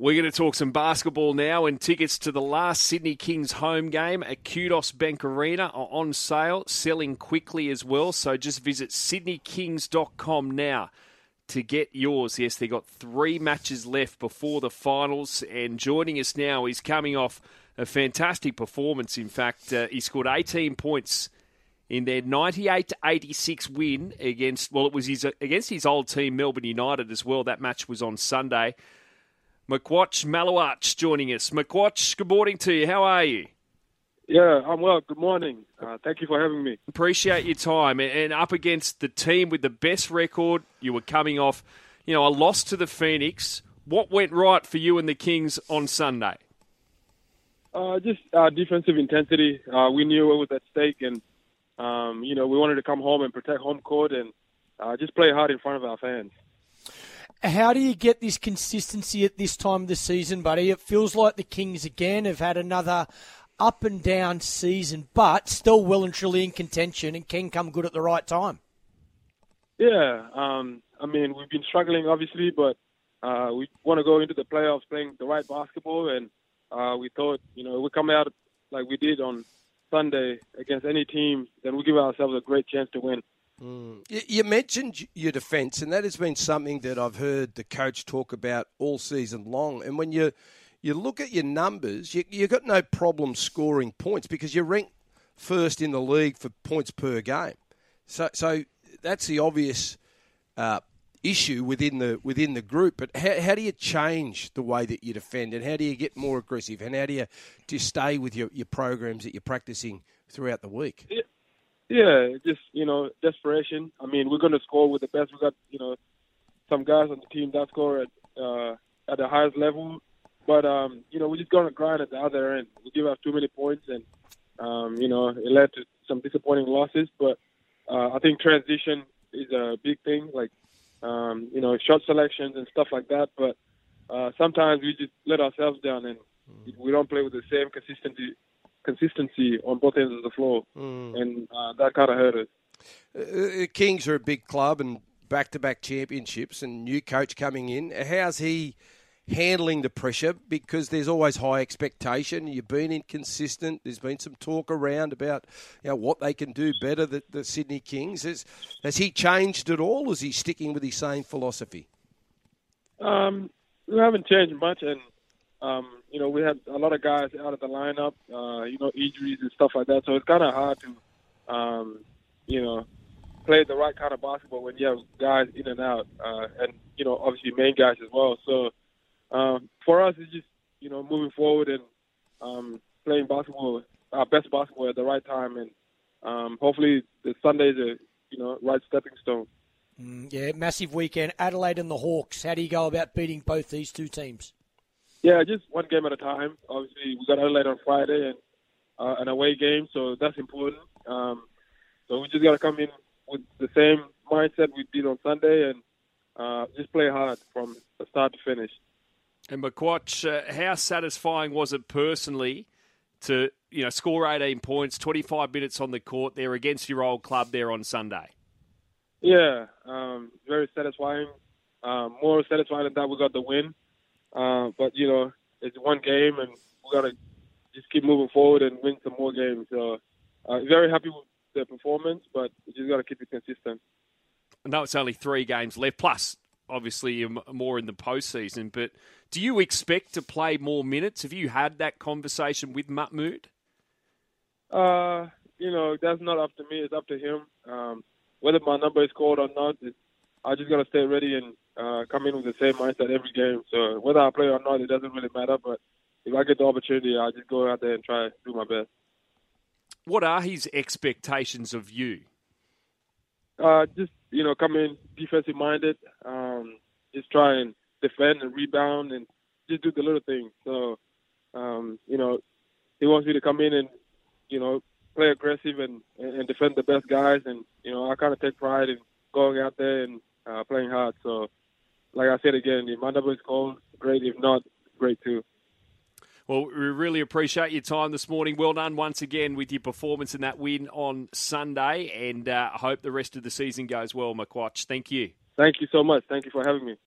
We're going to talk some basketball now, and tickets to the last Sydney Kings home game at Kudos Bank Arena are on sale, selling quickly as well. So just visit sydneykings.com now to get yours. Yes, they got three matches left before the finals, and joining us now, is coming off a fantastic performance. In fact, uh, he scored 18 points in their 98 86 win against well, it was his against his old team Melbourne United as well. That match was on Sunday. Makuach Maluach joining us. Makuach, good morning to you. How are you? Yeah, I'm well. Good morning. Uh, thank you for having me. Appreciate your time. And up against the team with the best record, you were coming off, you know, a loss to the Phoenix. What went right for you and the Kings on Sunday? Uh, just uh, defensive intensity. Uh, we knew what was at stake, and um, you know we wanted to come home and protect home court and uh, just play hard in front of our fans. How do you get this consistency at this time of the season, buddy? It feels like the Kings again have had another up and down season, but still well and truly in contention and can come good at the right time. Yeah, um, I mean we've been struggling obviously, but uh, we want to go into the playoffs playing the right basketball, and uh, we thought you know we come out like we did on Sunday against any team, then we give ourselves a great chance to win. Mm. You mentioned your defence, and that has been something that I've heard the coach talk about all season long. And when you you look at your numbers, you you got no problem scoring points because you're ranked first in the league for points per game. So so that's the obvious uh, issue within the within the group. But how, how do you change the way that you defend, and how do you get more aggressive, and how do you you stay with your, your programs that you're practicing throughout the week? Yeah. Yeah, just you know, desperation. I mean, we're going to score with the best. We got you know, some guys on the team that score at uh, at the highest level, but um, you know, we're just going to grind at the other end. We give up too many points, and um, you know, it led to some disappointing losses. But uh, I think transition is a big thing, like um, you know, shot selections and stuff like that. But uh, sometimes we just let ourselves down, and we don't play with the same consistency consistency on both ends of the floor, mm. and uh, that kind of hurt us. Uh, uh, Kings are a big club and back-to-back championships, and new coach coming in. How's he handling the pressure? Because there's always high expectation. You've been inconsistent. There's been some talk around about you know, what they can do better. The, the Sydney Kings has, has he changed at all? Is he sticking with his same philosophy? Um, we haven't changed much, and um, you know, we had a lot of guys out of the lineup, uh, you know, injuries and stuff like that. So it's kind of hard to, um, you know, play the right kind of basketball when you have guys in and out, uh, and you know, obviously main guys as well. So um, for us, it's just you know moving forward and um, playing basketball, our best basketball at the right time, and um, hopefully the Sunday's a you know right stepping stone. Mm, yeah, massive weekend. Adelaide and the Hawks. How do you go about beating both these two teams? Yeah, just one game at a time. Obviously, we got Adelaide on Friday and uh, an away game, so that's important. Um, so we just got to come in with the same mindset we did on Sunday and uh, just play hard from start to finish. And Makuach, uh, how satisfying was it personally to you know score 18 points, 25 minutes on the court there against your old club there on Sunday? Yeah, um, very satisfying. Um, more satisfying than that, we got the win. Uh, but you know, it's one game, and we gotta just keep moving forward and win some more games. So, uh, very happy with the performance, but we just gotta keep it consistent. I know it's only three games left, plus obviously more in the postseason. But do you expect to play more minutes? Have you had that conversation with Mahmoud? Uh, you know, that's not up to me. It's up to him. Um, whether my number is called or not, I just gotta stay ready and uh, come in with the same mindset every game. So whether I play or not, it doesn't really matter. But if I get the opportunity, I just go out there and try to do my best. What are his expectations of you? Uh, just you know, come in defensive minded. Um, just try and defend and rebound and just do the little things. So, um, you know, he wants me to come in and you know play aggressive and and defend the best guys. And you know, I kind of take pride in going out there and uh, playing hard. So like I said again, if my number is called, great. If not, great too. Well, we really appreciate your time this morning. Well done once again with your performance in that win on Sunday, and uh, I hope the rest of the season goes well, Makuach. Thank you. Thank you so much. Thank you for having me.